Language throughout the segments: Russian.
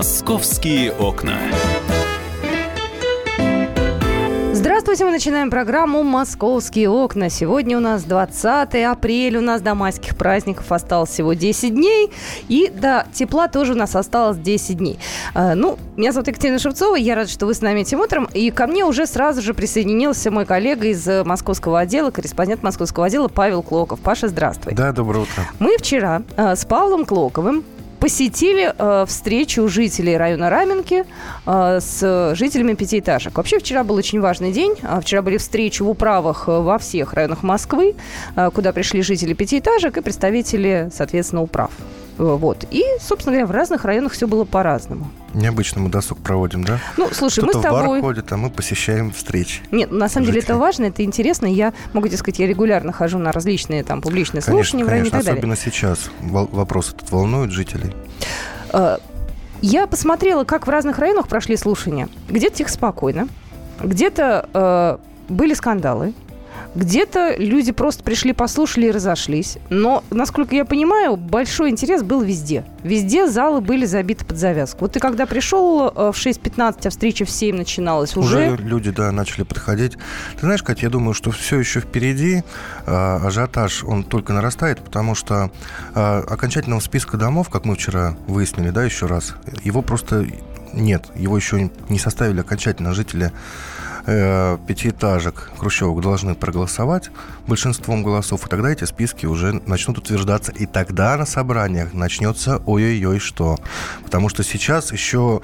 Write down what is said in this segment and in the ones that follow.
Московские окна. Здравствуйте, мы начинаем программу «Московские окна». Сегодня у нас 20 апреля, у нас до майских праздников осталось всего 10 дней, и до тепла тоже у нас осталось 10 дней. Э, ну, меня зовут Екатерина Шевцова, я рада, что вы с нами этим утром, и ко мне уже сразу же присоединился мой коллега из московского отдела, корреспондент московского отдела Павел Клоков. Паша, здравствуй. Да, доброе утро. Мы вчера э, с Павлом Клоковым посетили э, встречу жителей района Раменки э, с жителями пятиэтажек. Вообще вчера был очень важный день. А вчера были встречи в управах э, во всех районах Москвы, э, куда пришли жители пятиэтажек и представители, соответственно, управ. Э, вот. И, собственно говоря, в разных районах все было по-разному. Необычно мы досуг проводим, да? Ну, слушай, мы с тобой... в бар ходит, а мы посещаем встречи. Нет, на самом деле это важно, это интересно. Я могу тебе сказать, я регулярно хожу на различные там публичные конечно, слушания в районе и так особенно далее. сейчас вопрос этот волнует жителей. Э, я посмотрела, как в разных районах прошли слушания. Где-то тихо спокойно, где-то э, были скандалы, где-то люди просто пришли, послушали и разошлись. Но, насколько я понимаю, большой интерес был везде. Везде залы были забиты под завязку. Вот ты когда пришел э, в 6.15, а встреча в 7 начиналась, уже... Уже люди, да, начали подходить. Ты знаешь, Катя, я думаю, что все еще впереди. Э, ажиотаж, он только нарастает, потому что э, окончательного списка домов, как мы вчера выяснили, да, еще раз, его просто нет. Его еще не составили окончательно жители э, пятиэтажек хрущевок должны проголосовать большинством голосов, и тогда эти списки уже начнут утверждаться. И тогда на собраниях начнется ой-ой-ой что. Потому что сейчас еще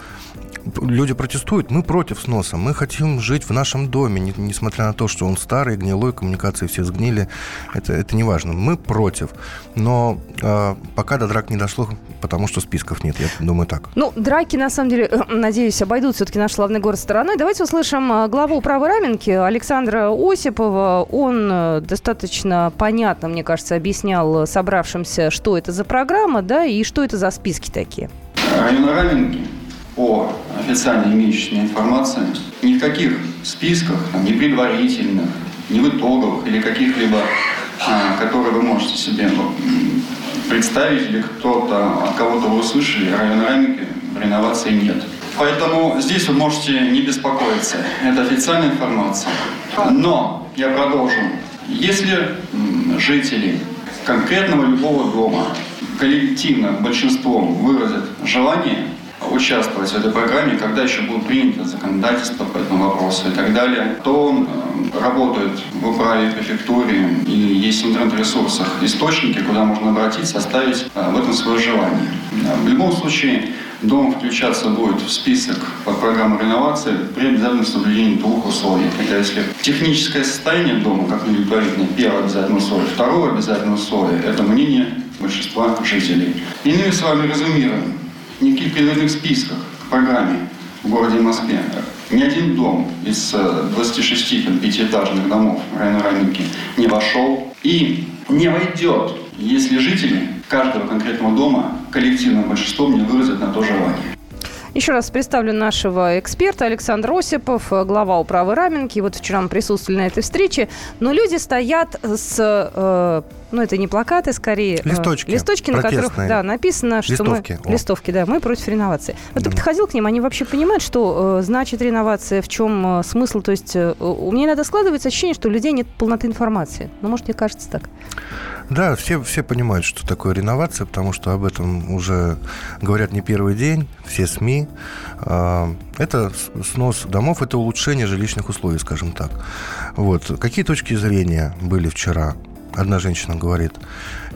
люди протестуют, мы против сноса, мы хотим жить в нашем доме, не, несмотря на то, что он старый, гнилой, коммуникации все сгнили, это, это не важно. Мы против, но э, пока до драк не дошло, потому что списков нет, я думаю так. Ну, драки, на самом деле, надеюсь, обойдут все-таки наш славный город стороной. Давайте услышим э, главу управы Раменки Александра Осипова. Он э, достаточно понятно, мне кажется, объяснял собравшимся, что это за программа, да, и что это за списки такие. Раменки по официально имеющейся информации, ни в каких списках, ни предварительных, ни в итоговых или каких-либо, а, которые вы можете себе ну, представить или кто-то, от кого-то вы услышали, район Раменки реновации нет. Поэтому здесь вы можете не беспокоиться. Это официальная информация. Но я продолжу. Если жители конкретного любого дома коллективно большинством выразят желание участвовать в этой программе, когда еще будет принято законодательство по этому вопросу и так далее, то э, работают в управе префектуре и есть в интернет-ресурсах источники, куда можно обратиться, оставить э, в этом свое желание. В любом случае, дом включаться будет в список под программу реновации при обязательном соблюдении двух условий. Это если техническое состояние дома, как удовлетворительное, первое обязательное условие. Второе обязательное условие – это мнение большинства жителей. Иными словами, резюмируем никаких предварительных списках к программе в городе Москве. Ни один дом из 26 э, там, пятиэтажных домов района Раменки не вошел и не войдет, если жители каждого конкретного дома коллективным большинством не выразят на то желание. Еще раз представлю нашего эксперта Александр Осипов, глава управы Раменки. Вот вчера мы присутствовали на этой встрече. Но люди стоят с... Э, ну, это не плакаты, скорее. Э, листочки. Листочки, на которых да, написано, что листовки. мы... О. Листовки, да. Мы против реновации. Вот ты подходил к ним, они вообще понимают, что э, значит реновация, в чем э, смысл? То есть э, у меня иногда складывается ощущение, что у людей нет полноты информации. Ну, может, мне кажется так. Да, все, все понимают, что такое реновация, потому что об этом уже говорят не первый день, все СМИ. А, это снос домов, это улучшение жилищных условий, скажем так. Вот. Какие точки зрения были вчера? Одна женщина говорит,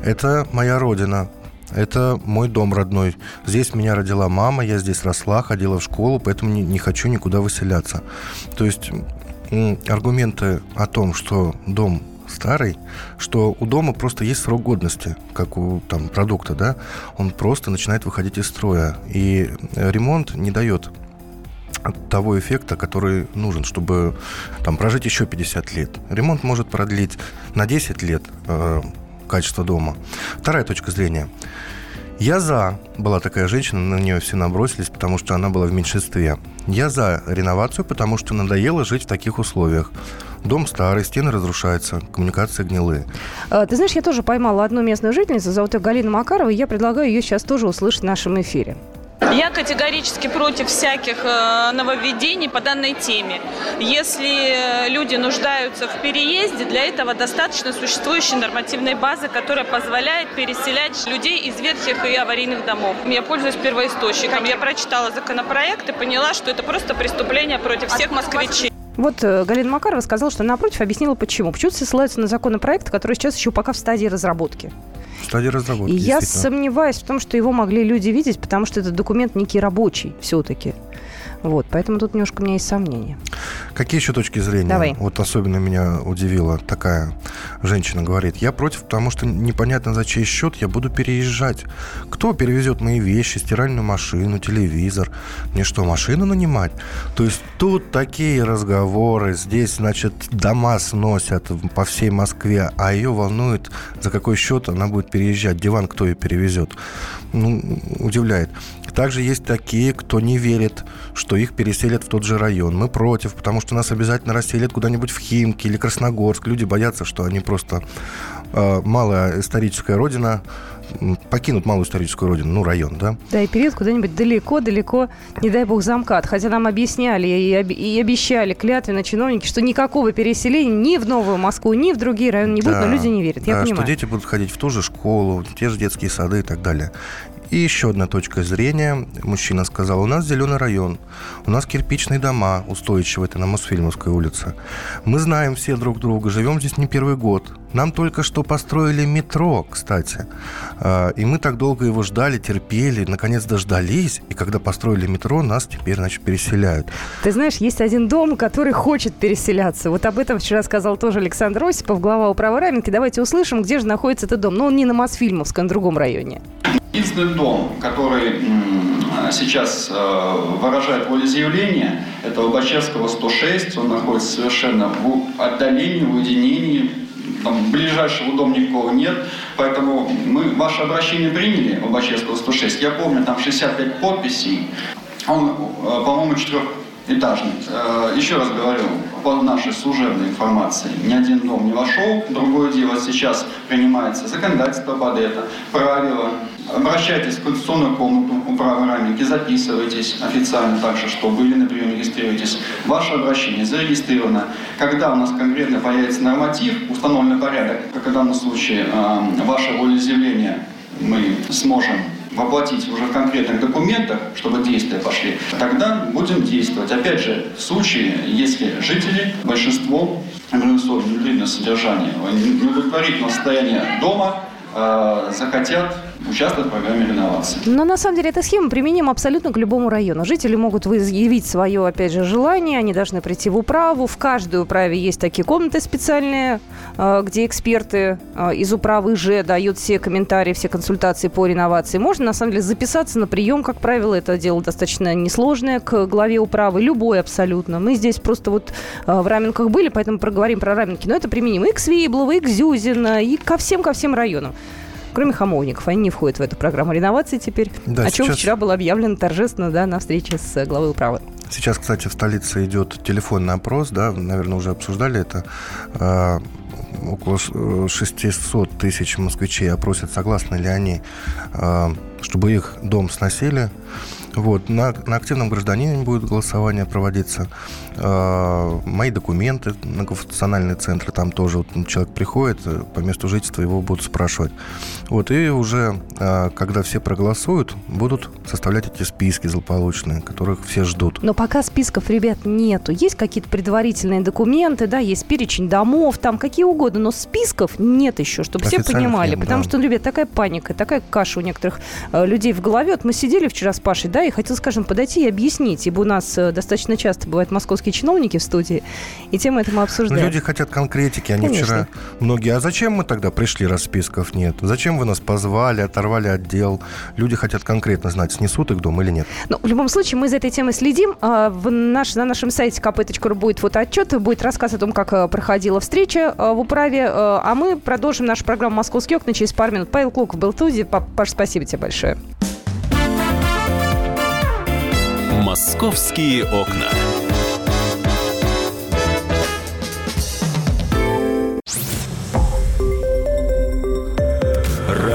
это моя родина, это мой дом родной. Здесь меня родила мама, я здесь росла, ходила в школу, поэтому не, не хочу никуда выселяться. То есть аргументы о том, что дом старый, что у дома просто есть срок годности, как у там, продукта, да, он просто начинает выходить из строя. И ремонт не дает того эффекта, который нужен, чтобы там, прожить еще 50 лет. Ремонт может продлить на 10 лет э, качество дома. Вторая точка зрения. Я за. Была такая женщина, на нее все набросились, потому что она была в меньшинстве. Я за реновацию, потому что надоело жить в таких условиях. Дом старый, стены разрушаются, коммуникации гнилые. А, ты знаешь, я тоже поймала одну местную жительницу, зовут ее Галина Макарова, и я предлагаю ее сейчас тоже услышать в нашем эфире. Я категорически против всяких э, нововведений по данной теме. Если люди нуждаются в переезде, для этого достаточно существующей нормативной базы, которая позволяет переселять людей из ветхих и аварийных домов. Я пользуюсь первоисточником. Я прочитала законопроект и поняла, что это просто преступление против всех москвичей. Вот э, Галина Макарова сказала, что напротив объяснила, почему. Почему все ссылаются на законопроект, который сейчас еще пока в стадии разработки. В стадии разработки, И я сомневаюсь в том, что его могли люди видеть, потому что этот документ некий рабочий все-таки. Вот, поэтому тут немножко у меня есть сомнения. Какие еще точки зрения? Давай. Вот особенно меня удивила такая женщина говорит, я против, потому что непонятно за чей счет я буду переезжать. Кто перевезет мои вещи, стиральную машину, телевизор? Мне что, машину нанимать? То есть тут такие разговоры, здесь, значит, дома сносят по всей Москве, а ее волнует, за какой счет она будет переезжать, диван кто ее перевезет. Ну, удивляет. Также есть такие, кто не верит, что их переселят в тот же район. Мы против, потому что нас обязательно расселят куда-нибудь в Химки или Красногорск. Люди боятся, что они просто э, малая историческая родина покинут малую историческую родину, ну, район, да? Да, и период куда-нибудь далеко-далеко, не дай бог, замкат. Хотя нам объясняли и, и обещали клятвенно чиновники, что никакого переселения ни в Новую Москву, ни в другие районы не будет, да, но люди не верят, я да, понимаю. что дети будут ходить в ту же школу, те же детские сады и так далее. И еще одна точка зрения. Мужчина сказал, у нас зеленый район, у нас кирпичные дома устойчивые, это на Мосфильмовской улице. Мы знаем все друг друга, живем здесь не первый год. Нам только что построили метро, кстати. А, и мы так долго его ждали, терпели, наконец дождались. И когда построили метро, нас теперь, значит, переселяют. Ты знаешь, есть один дом, который хочет переселяться. Вот об этом вчера сказал тоже Александр Осипов, глава управы Раменки. Давайте услышим, где же находится этот дом. Но он не на Мосфильмовском, а на другом районе. Единственный дом, который сейчас э, выражает волеизъявление, это Лобачевского 106. Он находится совершенно в отдалении, в уединении. Там ближайшего дома никого нет. Поэтому мы ваше обращение приняли, Лобачевского 106. Я помню, там 65 подписей. Он, э, по-моему, четырех этажный. Э, еще раз говорю, по нашей служебной информации, ни один дом не вошел. Другое дело, сейчас принимается законодательство под это, правила. Обращайтесь в конституционную комнату управы Рамики, записывайтесь официально также, что были на приеме, регистрируйтесь. Ваше обращение зарегистрировано. Когда у нас конкретно появится норматив, установленный порядок, как в данном случае э, ваше волеизъявление мы сможем воплотить уже в конкретных документах, чтобы действия пошли, тогда будем действовать. Опять же, в случае, если жители, большинство организационного содержания, неудовлетворительного состояния дома, э, захотят участвовать в программе реновации. Но на самом деле эта схема применима абсолютно к любому району. Жители могут выявить свое, опять же, желание, они должны прийти в управу. В каждой управе есть такие комнаты специальные, э, где эксперты э, из управы же дают все комментарии, все консультации по реновации. Можно, на самом деле, записаться на прием, как правило, это дело достаточно несложное, к главе управы, любой абсолютно. Мы здесь просто вот э, в Раменках были, поэтому проговорим про Раменки. Но это применимо и к Свиблово, и к Зюзино, и ко всем, ко всем районам кроме хамовников. Они не входят в эту программу реновации теперь. Да, о чем сейчас... вчера было объявлено торжественно да, на встрече с э, главой управы. Сейчас, кстати, в столице идет телефонный опрос, да, наверное, уже обсуждали это. А, около 600 э, тысяч москвичей опросят, согласны ли они, а, чтобы их дом сносили. Вот, на, на активном гражданине будет голосование проводиться. Э, мои документы, многофункциональные центры, там тоже вот, человек приходит, э, по месту жительства его будут спрашивать. Вот, и уже, э, когда все проголосуют, будут составлять эти списки злополучные, которых все ждут. Но пока списков, ребят, нету. Есть какие-то предварительные документы, да, есть перечень домов, там какие угодно, но списков нет еще, чтобы все понимали. Нет, потому да. что, ну, ребят, такая паника, такая каша у некоторых э, людей в голове. Вот мы сидели вчера с Пашей, да, и хотел, скажем, подойти и объяснить, ибо у нас э, достаточно часто бывают московские чиновники в студии, и тему это мы обсуждаем. Но люди хотят конкретики, они Конечно. вчера многие, а зачем мы тогда пришли, раз списков нет? Зачем вы нас позвали, оторвали отдел? Люди хотят конкретно знать, снесут их дом или нет. Ну, в любом случае, мы за этой темой следим. А, в наш, на нашем сайте kp.ru будет фотоотчет, будет рассказ о том, как э, проходила встреча э, в управе, а мы продолжим нашу программу «Московские окна» через пару минут. Павел Клоков был в студии. Паш, спасибо тебе большое. «Московские окна».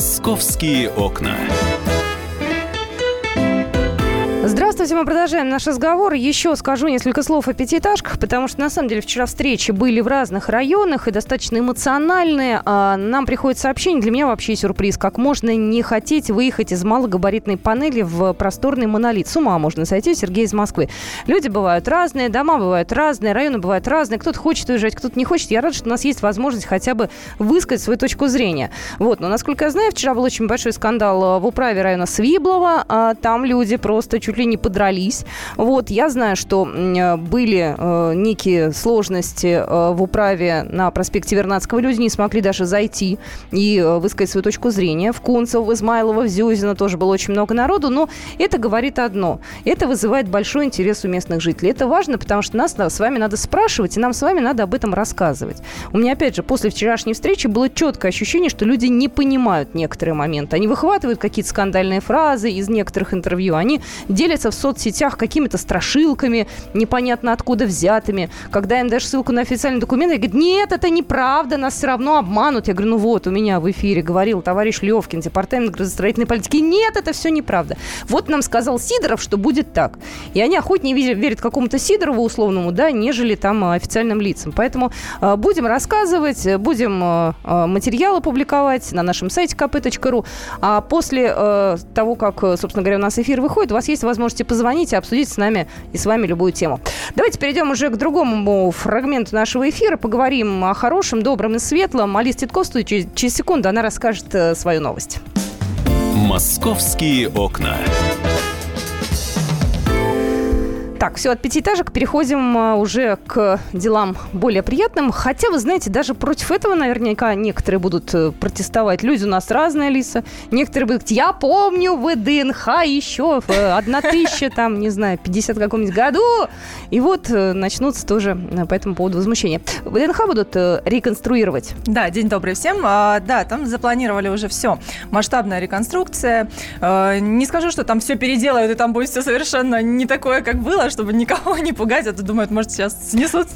Московские окна. Здравствуйте, мы продолжаем наш разговор. Еще скажу несколько слов о пятиэтажках, потому что, на самом деле, вчера встречи были в разных районах и достаточно эмоциональные. А нам приходит сообщение, для меня вообще сюрприз, как можно не хотеть выехать из малогабаритной панели в просторный монолит. С ума можно сойти, Сергей из Москвы. Люди бывают разные, дома бывают разные, районы бывают разные. Кто-то хочет уезжать, кто-то не хочет. Я рад, что у нас есть возможность хотя бы высказать свою точку зрения. Вот, но, насколько я знаю, вчера был очень большой скандал в управе района Свиблова. А там люди просто чуть ли не подрались. Вот, я знаю, что были э, некие сложности э, в управе на проспекте Вернадского. Люди не смогли даже зайти и э, высказать свою точку зрения. В Кунцево, в Измайлово, в Зюзино тоже было очень много народу, но это говорит одно. Это вызывает большой интерес у местных жителей. Это важно, потому что нас с вами надо спрашивать, и нам с вами надо об этом рассказывать. У меня, опять же, после вчерашней встречи было четкое ощущение, что люди не понимают некоторые моменты. Они выхватывают какие-то скандальные фразы из некоторых интервью, они делятся в соцсетях какими-то страшилками, непонятно откуда взятыми. Когда им дашь ссылку на официальный документ, они говорят, нет, это неправда, нас все равно обманут. Я говорю, ну вот, у меня в эфире говорил товарищ Левкин, департамент градостроительной политики. Нет, это все неправда. Вот нам сказал Сидоров, что будет так. И они охотнее верят какому-то Сидорову условному, да, нежели там э, официальным лицам. Поэтому э, будем рассказывать, будем э, материалы публиковать на нашем сайте kp.ru. А после э, того, как, собственно говоря, у нас эфир выходит, у вас есть возможность позвонить и обсудить с нами и с вами любую тему. Давайте перейдем уже к другому фрагменту нашего эфира. Поговорим о хорошем, добром и светлом. Алис Титков через, через секунду она расскажет э, свою новость. «Московские окна». Так, все, от пятиэтажек переходим а, уже к делам более приятным. Хотя, вы знаете, даже против этого наверняка некоторые будут э, протестовать. Люди у нас разные, Алиса. Некоторые будут говорить, я помню в ДНХ еще в 1000, э, там, не знаю, 50 каком-нибудь году. И вот э, начнутся тоже по этому поводу возмущения. В ДНХ будут реконструировать. Да, день добрый всем. А, да, там запланировали уже все. Масштабная реконструкция. Не скажу, что там все переделают, и там будет все совершенно не такое, как было, чтобы никого не пугать, а то думают, может, сейчас снесут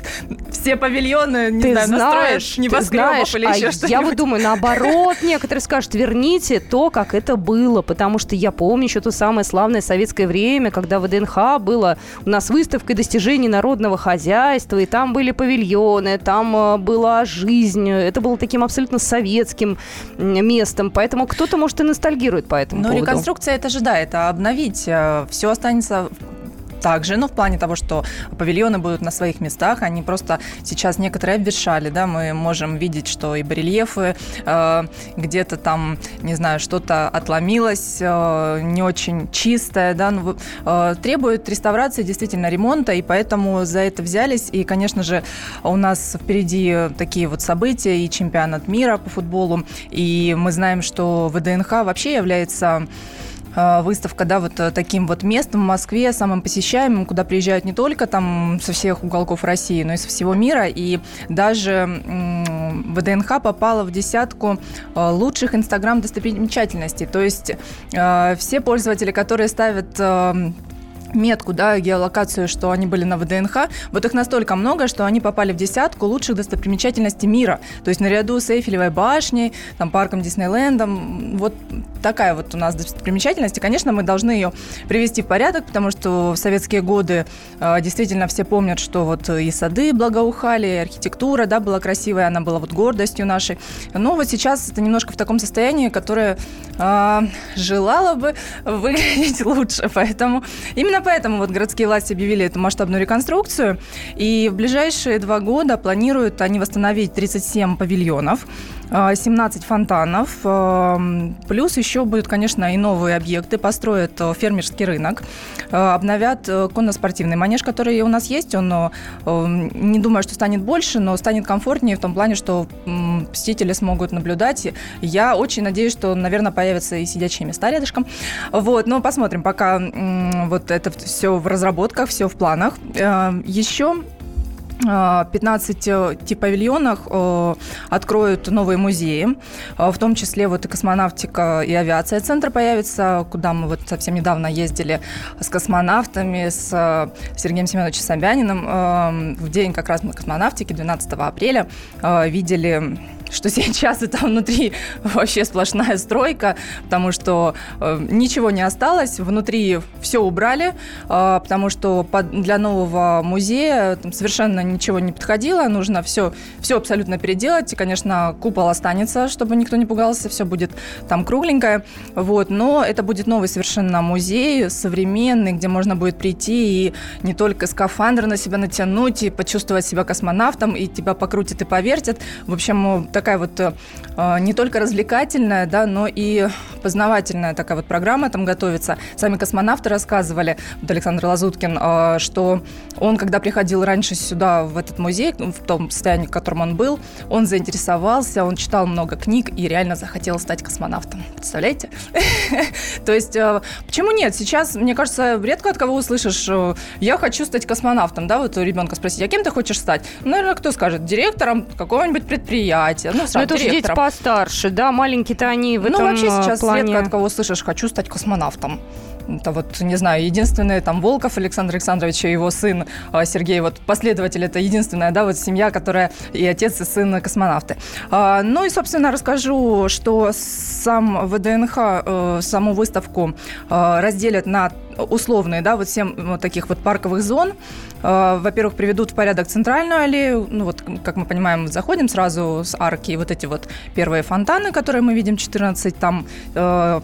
все павильоны, не ты знаю, знаешь, настроишь небоскребов или а еще что-нибудь. Я вот думаю, наоборот, некоторые скажут, верните то, как это было, потому что я помню еще то самое славное советское время, когда в ДНХ было у нас выставка достижений народного хозяйства, и там были павильоны, там э, была жизнь, это было таким абсолютно советским местом, поэтому кто-то, может, и ностальгирует по этому Но поводу. реконструкция это же, да, это обновить. Э, все останется также, ну, в плане того, что павильоны будут на своих местах, они просто сейчас некоторые обветшали, да, мы можем видеть, что и барельефы э, где-то там, не знаю, что-то отломилось, э, не очень чистое, да, ну, э, требует реставрации, действительно, ремонта, и поэтому за это взялись, и, конечно же, у нас впереди такие вот события, и чемпионат мира по футболу, и мы знаем, что ВДНХ вообще является выставка, да, вот э, таким вот местом в Москве, самым посещаемым, куда приезжают не только там со всех уголков России, но и со всего мира. И даже ВДНХ попала в десятку э, лучших инстаграм-достопримечательностей. То есть все пользователи, которые ставят метку, да, геолокацию, что они были на ВДНХ, вот их настолько много, что они попали в десятку лучших достопримечательностей мира. То есть наряду с Эйфелевой башней, там, парком Диснейлендом, вот такая вот у нас достопримечательность. И, конечно, мы должны ее привести в порядок, потому что в советские годы э, действительно все помнят, что вот и сады благоухали, и архитектура, да, была красивая, она была вот гордостью нашей. Но вот сейчас это немножко в таком состоянии, которое э, желало бы выглядеть лучше. Поэтому именно поэтому вот городские власти объявили эту масштабную реконструкцию. И в ближайшие два года планируют они восстановить 37 павильонов. 17 фонтанов. Плюс еще будут, конечно, и новые объекты. Построят фермерский рынок. Обновят конно-спортивный манеж, который у нас есть. Он, не думаю, что станет больше, но станет комфортнее в том плане, что посетители смогут наблюдать. Я очень надеюсь, что, наверное, появятся и сидячие места рядышком. Вот, но посмотрим, пока вот это все в разработках, все в планах. Еще 15 э, павильонах э, откроют новые музеи, э, в том числе вот и космонавтика и авиация центр появится, куда мы вот совсем недавно ездили с космонавтами, с Сергеем Семеновичем Собяниным. В день как раз космонавтики, 12 апреля, видели что сейчас это внутри вообще сплошная стройка, потому что э, ничего не осталось, внутри все убрали, э, потому что под, для нового музея там совершенно ничего не подходило, нужно все, все абсолютно переделать, и, конечно, купол останется, чтобы никто не пугался, все будет там кругленькое, вот, но это будет новый совершенно музей, современный, где можно будет прийти и не только скафандр на себя натянуть и почувствовать себя космонавтом, и тебя покрутят и повертят, в общем, так такая вот э, не только развлекательная, да, но и познавательная такая вот программа там готовится. Сами космонавты рассказывали, вот Александр Лазуткин, э, что он, когда приходил раньше сюда, в этот музей, в том состоянии, в котором он был, он заинтересовался, он читал много книг и реально захотел стать космонавтом. Представляете? То есть, э, почему нет? Сейчас, мне кажется, редко от кого услышишь, э, я хочу стать космонавтом, да, вот у ребенка спросить, а кем ты хочешь стать? Ну, наверное, кто скажет? Директором какого-нибудь предприятия, ну, сразу, Но это дети постарше, да, маленькие-то они в ну, этом Ну, вообще сейчас плане... редко от кого слышишь, хочу стать космонавтом. Это вот, не знаю, единственный там Волков Александр Александрович и его сын а, Сергей, вот последователь, это единственная, да, вот семья, которая и отец, и сын космонавты. А, ну и, собственно, расскажу, что сам ВДНХ, э, саму выставку э, разделят на условные, да, вот семь вот таких вот парковых зон. Э, во-первых, приведут в порядок центральную аллею. Ну вот, как мы понимаем, заходим сразу с арки, и вот эти вот первые фонтаны, которые мы видим, 14, там э,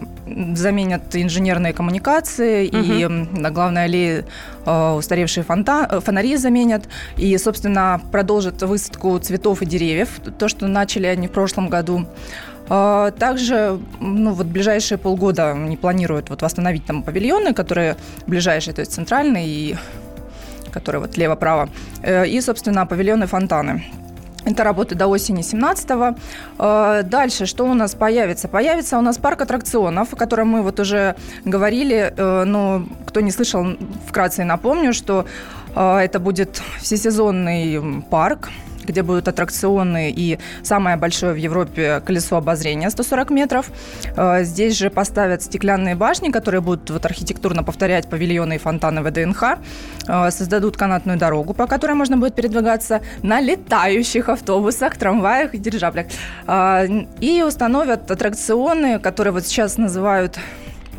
заменят инженерные коммуникации, угу. и на главной аллее э, устаревшие фонтан, э, фонари заменят, и, собственно, продолжат высадку цветов и деревьев, то, что начали они в прошлом году. А, также, ну, вот ближайшие полгода не планируют вот восстановить там павильоны, которые ближайшие, то есть центральные и которые вот лево-право. Э, и, собственно, павильоны фонтаны. Это работы до осени 17-го. А, дальше, что у нас появится? Появится у нас парк аттракционов, о котором мы вот уже говорили, э, но кто не слышал, вкратце напомню, что это будет всесезонный парк, где будут аттракционы и самое большое в Европе колесо обозрения 140 метров. Э, здесь же поставят стеклянные башни, которые будут вот архитектурно повторять павильоны и фонтаны ВДНХ. Э, создадут канатную дорогу, по которой можно будет передвигаться на летающих автобусах, трамваях и дирижаблях. Э, и установят аттракционы, которые вот сейчас называют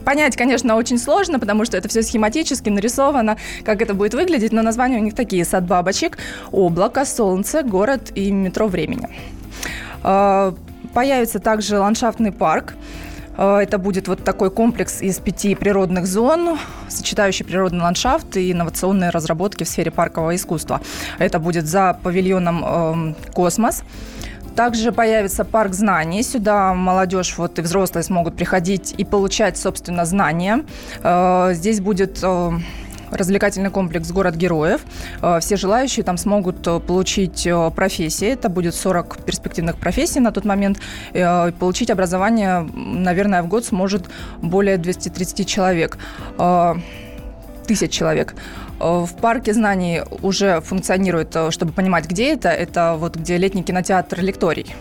Понять, конечно, очень сложно, потому что это все схематически нарисовано, как это будет выглядеть, но названия у них такие «Сад бабочек», «Облако», «Солнце», «Город» и «Метро времени». А, появится также ландшафтный парк, а, это будет вот такой комплекс из пяти природных зон, сочетающий природный ландшафт и инновационные разработки в сфере паркового искусства. Это будет за павильоном эм, «Космос». Также появится парк знаний. Сюда молодежь вот, и взрослые смогут приходить и получать, собственно, знания. Э, здесь будет э, развлекательный комплекс «Город героев». Э, все желающие там смогут получить профессии. Это будет 40 перспективных профессий на тот момент. Получить образование, наверное, в год сможет более 230 человек тысяч человек. Э, в парке знаний уже функционирует, э, чтобы понимать, где это, это вот где летний кинотеатр лекторий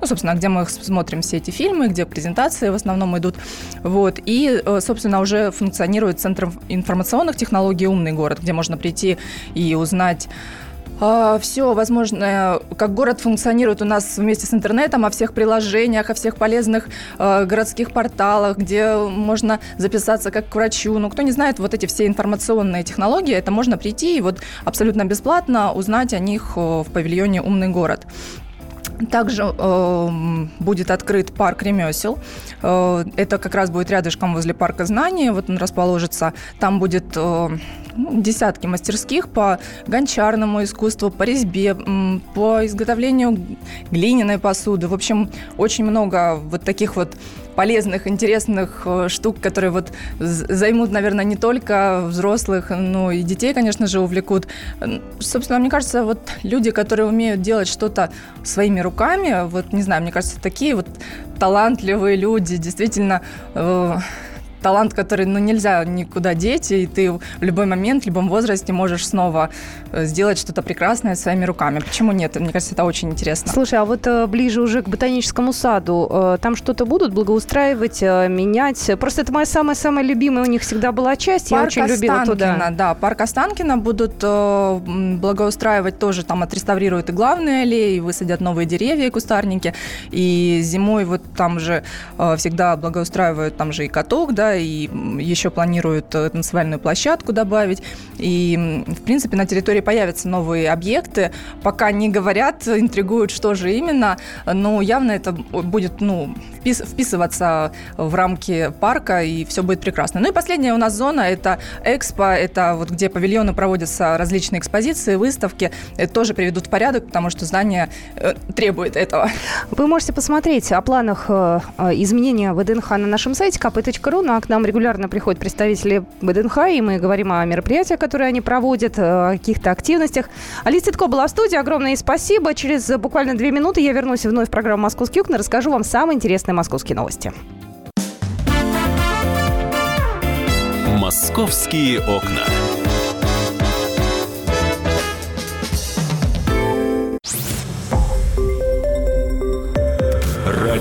ну, собственно, где мы смотрим все эти фильмы, где презентации в основном идут. Вот. И, э, собственно, уже функционирует Центр информационных технологий «Умный город», где можно прийти и узнать все возможное, как город функционирует у нас вместе с интернетом, о всех приложениях, о всех полезных э, городских порталах, где можно записаться как к врачу. Ну, кто не знает, вот эти все информационные технологии, это можно прийти и вот абсолютно бесплатно узнать о них в павильоне «Умный город». Также э, будет открыт парк ремесел. Э, это как раз будет рядышком возле парка знаний. Вот он расположится. Там будет э, ну, десятки мастерских по гончарному искусству, по резьбе, по изготовлению глиняной посуды. В общем, очень много вот таких вот полезных, интересных э, штук, которые вот займут, наверное, не только взрослых, но и детей, конечно же, увлекут. Собственно, мне кажется, вот люди, которые умеют делать что-то своими руками, вот, не знаю, мне кажется, такие вот талантливые люди, действительно э, талант, который ну, нельзя никуда деть, и ты в любой момент, в любом возрасте можешь снова э, сделать что-то прекрасное своими руками. Почему нет? Мне кажется, это очень интересно. Слушай, а вот э, ближе уже к ботаническому саду, э, там что-то будут благоустраивать, менять? Просто это моя самая-самая любимая у них всегда была часть, парк я очень любила туда. Да, парк Останкина будут благоустраивать тоже, там отреставрируют и главные аллеи, высадят новые деревья и кустарники, и зимой вот там же всегда благоустраивают, там же и каток, да, и еще планируют э, танцевальную площадку добавить. И, в принципе, на территории появятся новые объекты. Пока не говорят, интригуют, что же именно, но явно это будет ну, вписываться в рамки парка, и все будет прекрасно. Ну и последняя у нас зона – это экспо, это вот где павильоны проводятся различные экспозиции, выставки. Это тоже приведут в порядок, потому что здание э, требует этого. Вы можете посмотреть о планах э, изменения ВДНХ на нашем сайте kp.ru, ну, к нам регулярно приходят представители БДНХ, и мы говорим о мероприятиях, которые они проводят, э, о каких-то активностях. Алиса Титко была в студии. Огромное спасибо. Через буквально две минуты я вернусь вновь в программу «Московский окна». Расскажу вам самые интересные московские новости. «Московские окна».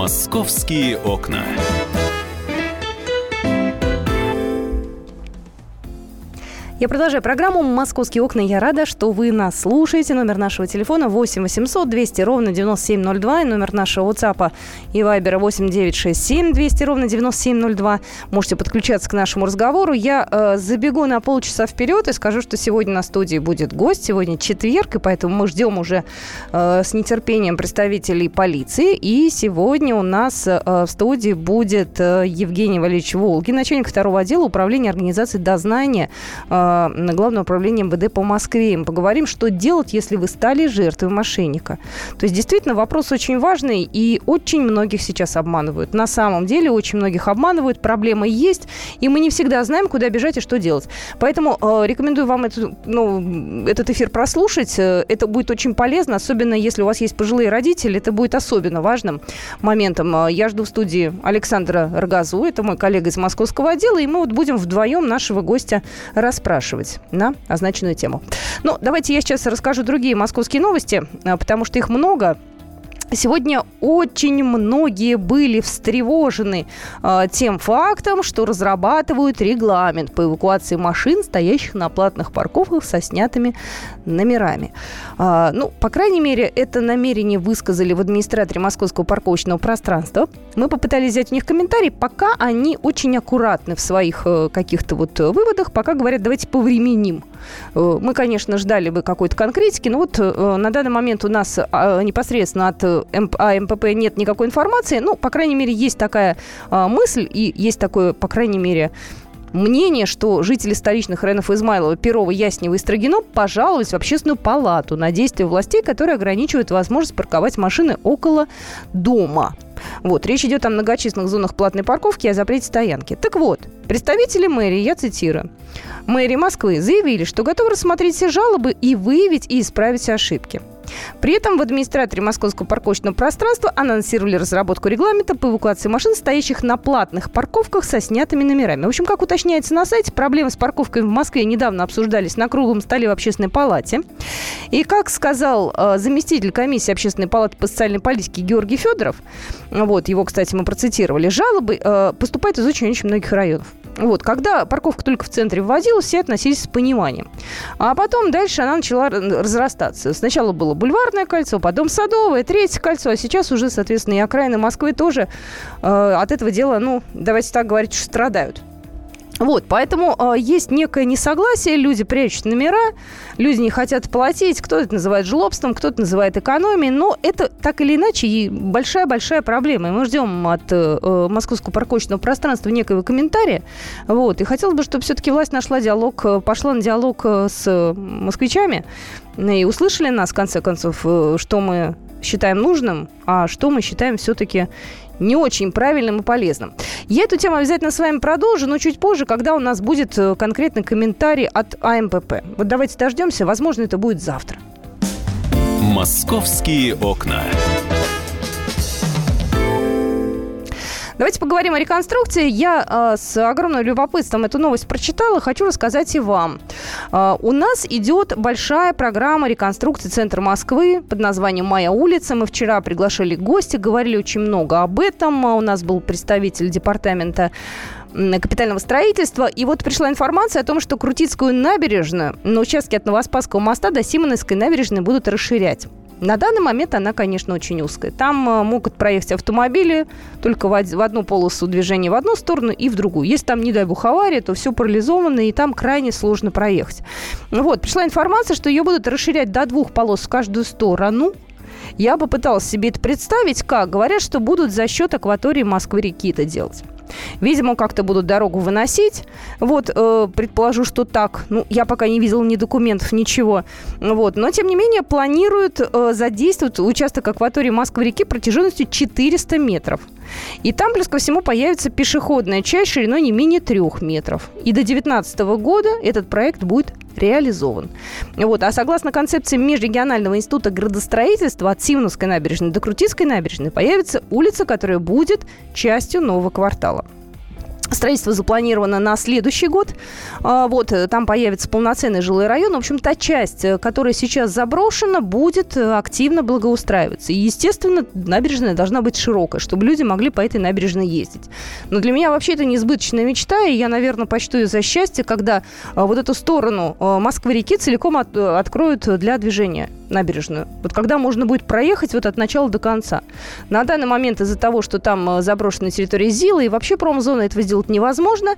Московские окна. Я продолжаю программу «Московские окна». Я рада, что вы нас слушаете. Номер нашего телефона 8 800 200 ровно 9702. И номер нашего WhatsApp и Viber 8 967 200 ровно 9702. Можете подключаться к нашему разговору. Я э, забегу на полчаса вперед и скажу, что сегодня на студии будет гость. Сегодня четверг, и поэтому мы ждем уже э, с нетерпением представителей полиции. И сегодня у нас э, в студии будет э, Евгений Валерьевич Волгин, начальник второго отдела управления организации дознания э, Главного управления МВД по Москве. Мы поговорим, что делать, если вы стали жертвой мошенника. То есть, действительно, вопрос очень важный, и очень многих сейчас обманывают. На самом деле, очень многих обманывают, проблема есть, и мы не всегда знаем, куда бежать и что делать. Поэтому э, рекомендую вам эту, ну, этот эфир прослушать. Э, это будет очень полезно, особенно если у вас есть пожилые родители. Это будет особенно важным моментом. Э, я жду в студии Александра Рогазу, это мой коллега из московского отдела, и мы вот будем вдвоем нашего гостя расспрашивать спрашивать на означенную тему. Ну, давайте я сейчас расскажу другие московские новости, а, потому что их много. Сегодня очень многие были встревожены э, тем фактом, что разрабатывают регламент по эвакуации машин, стоящих на платных парковках со снятыми номерами. Э, ну, по крайней мере, это намерение высказали в администраторе московского парковочного пространства. Мы попытались взять у них комментарий, пока они очень аккуратны в своих э, каких-то вот выводах, пока говорят, давайте повременим. Э, мы, конечно, ждали бы какой-то конкретики, но вот э, на данный момент у нас а, непосредственно от АМПП нет никакой информации. Ну, по крайней мере, есть такая а, мысль и есть такое, по крайней мере, мнение, что жители столичных районов Измайлова, Перова, Яснева и Строгино пожаловались в общественную палату на действия властей, которые ограничивают возможность парковать машины около дома. Вот, речь идет о многочисленных зонах платной парковки и о запрете стоянки. Так вот, представители мэрии, я цитирую, мэрии Москвы заявили, что готовы рассмотреть все жалобы и выявить и исправить ошибки. При этом в администраторе московского парковочного пространства анонсировали разработку регламента по эвакуации машин, стоящих на платных парковках со снятыми номерами. В общем, как уточняется на сайте, проблемы с парковкой в Москве недавно обсуждались на круглом столе в общественной палате. И как сказал э, заместитель комиссии общественной палаты по социальной политике Георгий Федоров, вот, его, кстати, мы процитировали, жалобы э, поступают из очень-очень многих районов. Вот, когда парковка только в центре вводилась, все относились с пониманием. А потом дальше она начала разрастаться. Сначала было бульварное кольцо, потом садовое, третье кольцо, а сейчас уже, соответственно, и окраины Москвы тоже э, от этого дела, ну, давайте так говорить, страдают. Вот, поэтому э, есть некое несогласие, люди прячут номера, люди не хотят платить, кто-то это называет жлобством, кто-то называет экономией, но это так или иначе большая-большая проблема. И мы ждем от э, э, московского парковочного пространства некого комментария. Вот, и хотелось бы, чтобы все-таки власть нашла диалог, э, пошла на диалог э, с москвичами и услышали нас, в конце концов, что мы считаем нужным, а что мы считаем все-таки не очень правильным и полезным. Я эту тему обязательно с вами продолжу, но чуть позже, когда у нас будет э, конкретный комментарий от АМПП. Вот давайте дождемся, возможно, это будет завтра. Московские окна. Давайте поговорим о реконструкции. Я э, с огромным любопытством эту новость прочитала. Хочу рассказать и вам. Э, у нас идет большая программа реконструкции центра Москвы под названием «Моя улица». Мы вчера приглашали гостя, говорили очень много об этом. У нас был представитель департамента капитального строительства. И вот пришла информация о том, что Крутицкую набережную на участке от Новоспасского моста до Симоновской набережной будут расширять. На данный момент она, конечно, очень узкая. Там э, могут проехать автомобили только в, одну полосу движения в одну сторону и в другую. Если там, не дай бог, авария, то все парализовано, и там крайне сложно проехать. Вот, пришла информация, что ее будут расширять до двух полос в каждую сторону. Я попыталась себе это представить, как. Говорят, что будут за счет акватории Москвы-реки это делать. Видимо, как-то будут дорогу выносить. Вот, э, предположу, что так. Ну, я пока не видела ни документов, ничего. Вот. Но, тем не менее, планируют э, задействовать участок акватории Москвы-реки протяженностью 400 метров. И там, плюс ко всему, появится пешеходная часть шириной не менее трех метров. И до 2019 года этот проект будет реализован. Вот. А согласно концепции Межрегионального института градостроительства от Симоновской набережной до Крутицкой набережной появится улица, которая будет частью нового квартала. Строительство запланировано на следующий год. А, вот, э, там появится полноценный жилой район. В общем, та часть, э, которая сейчас заброшена, будет э, активно благоустраиваться. И, естественно, набережная должна быть широкая, чтобы люди могли по этой набережной ездить. Но для меня вообще это несбыточная мечта, и я, наверное, почту ее за счастье, когда вот эту сторону Москвы-реки целиком от, откроют для движения набережную. Вот когда можно будет проехать вот от начала до конца. На данный момент из-за того, что там заброшенная территория ЗИЛа и вообще промзона этого сделать невозможно.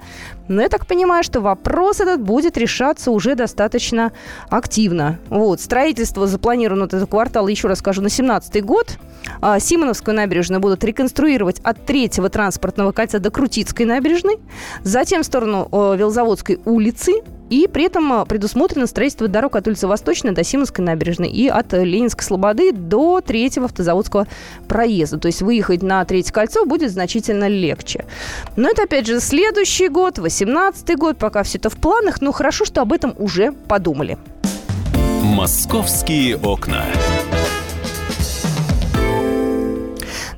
Но я так понимаю, что вопрос этот будет решаться уже достаточно активно. Вот. Строительство запланировано вот этого квартала, еще раз скажу, на 17 год. А, Симоновскую набережную будут реконструировать от третьего транспортного кольца до Крутицкой набережной. Затем в сторону Велзаводской улицы и при этом а, предусмотрено строительство дорог от улицы Восточной до Симонской набережной и от Ленинской Слободы до третьего автозаводского проезда. То есть выехать на третье кольцо будет значительно легче. Но это, опять же, следующий год, 18 год, пока все это в планах. Но хорошо, что об этом уже подумали. «Московские окна».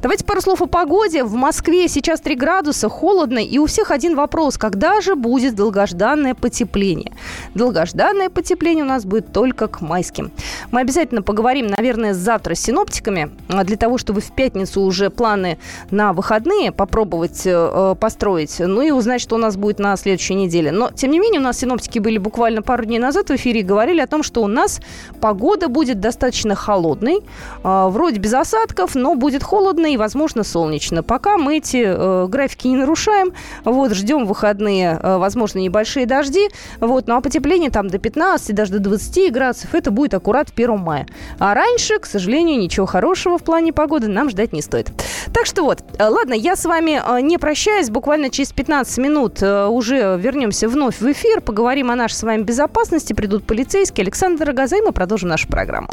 Давайте пару слов о погоде. В Москве сейчас 3 градуса, холодно, и у всех один вопрос. Когда же будет долгожданное потепление? Долгожданное потепление у нас будет только к майским. Мы обязательно поговорим, наверное, завтра с синоптиками, а, для того, чтобы в пятницу уже планы на выходные попробовать э, э, построить, ну и узнать, что у нас будет на следующей неделе. Но, тем не менее, у нас синоптики были буквально пару дней назад в эфире и говорили о том, что у нас погода будет достаточно холодной, э, вроде без осадков, но будет холодно и, возможно, солнечно. Пока мы эти э, графики не нарушаем. Вот, ждем выходные, э, возможно, небольшие дожди. Вот, ну а потепление там до 15, даже до 20 градусов, это будет аккурат 1 мая. А раньше, к сожалению, ничего хорошего в плане погоды нам ждать не стоит. Так что вот, э, ладно, я с вами э, не прощаюсь. Буквально через 15 минут э, уже вернемся вновь в эфир. Поговорим о нашей с вами безопасности. Придут полицейские. Александр Рогоза, мы продолжим нашу программу.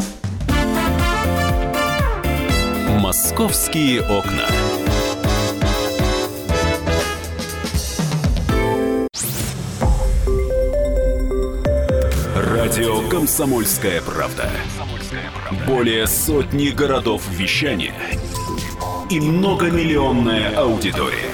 «Московские окна». Радио «Комсомольская правда». Более сотни городов вещания и многомиллионная аудитория.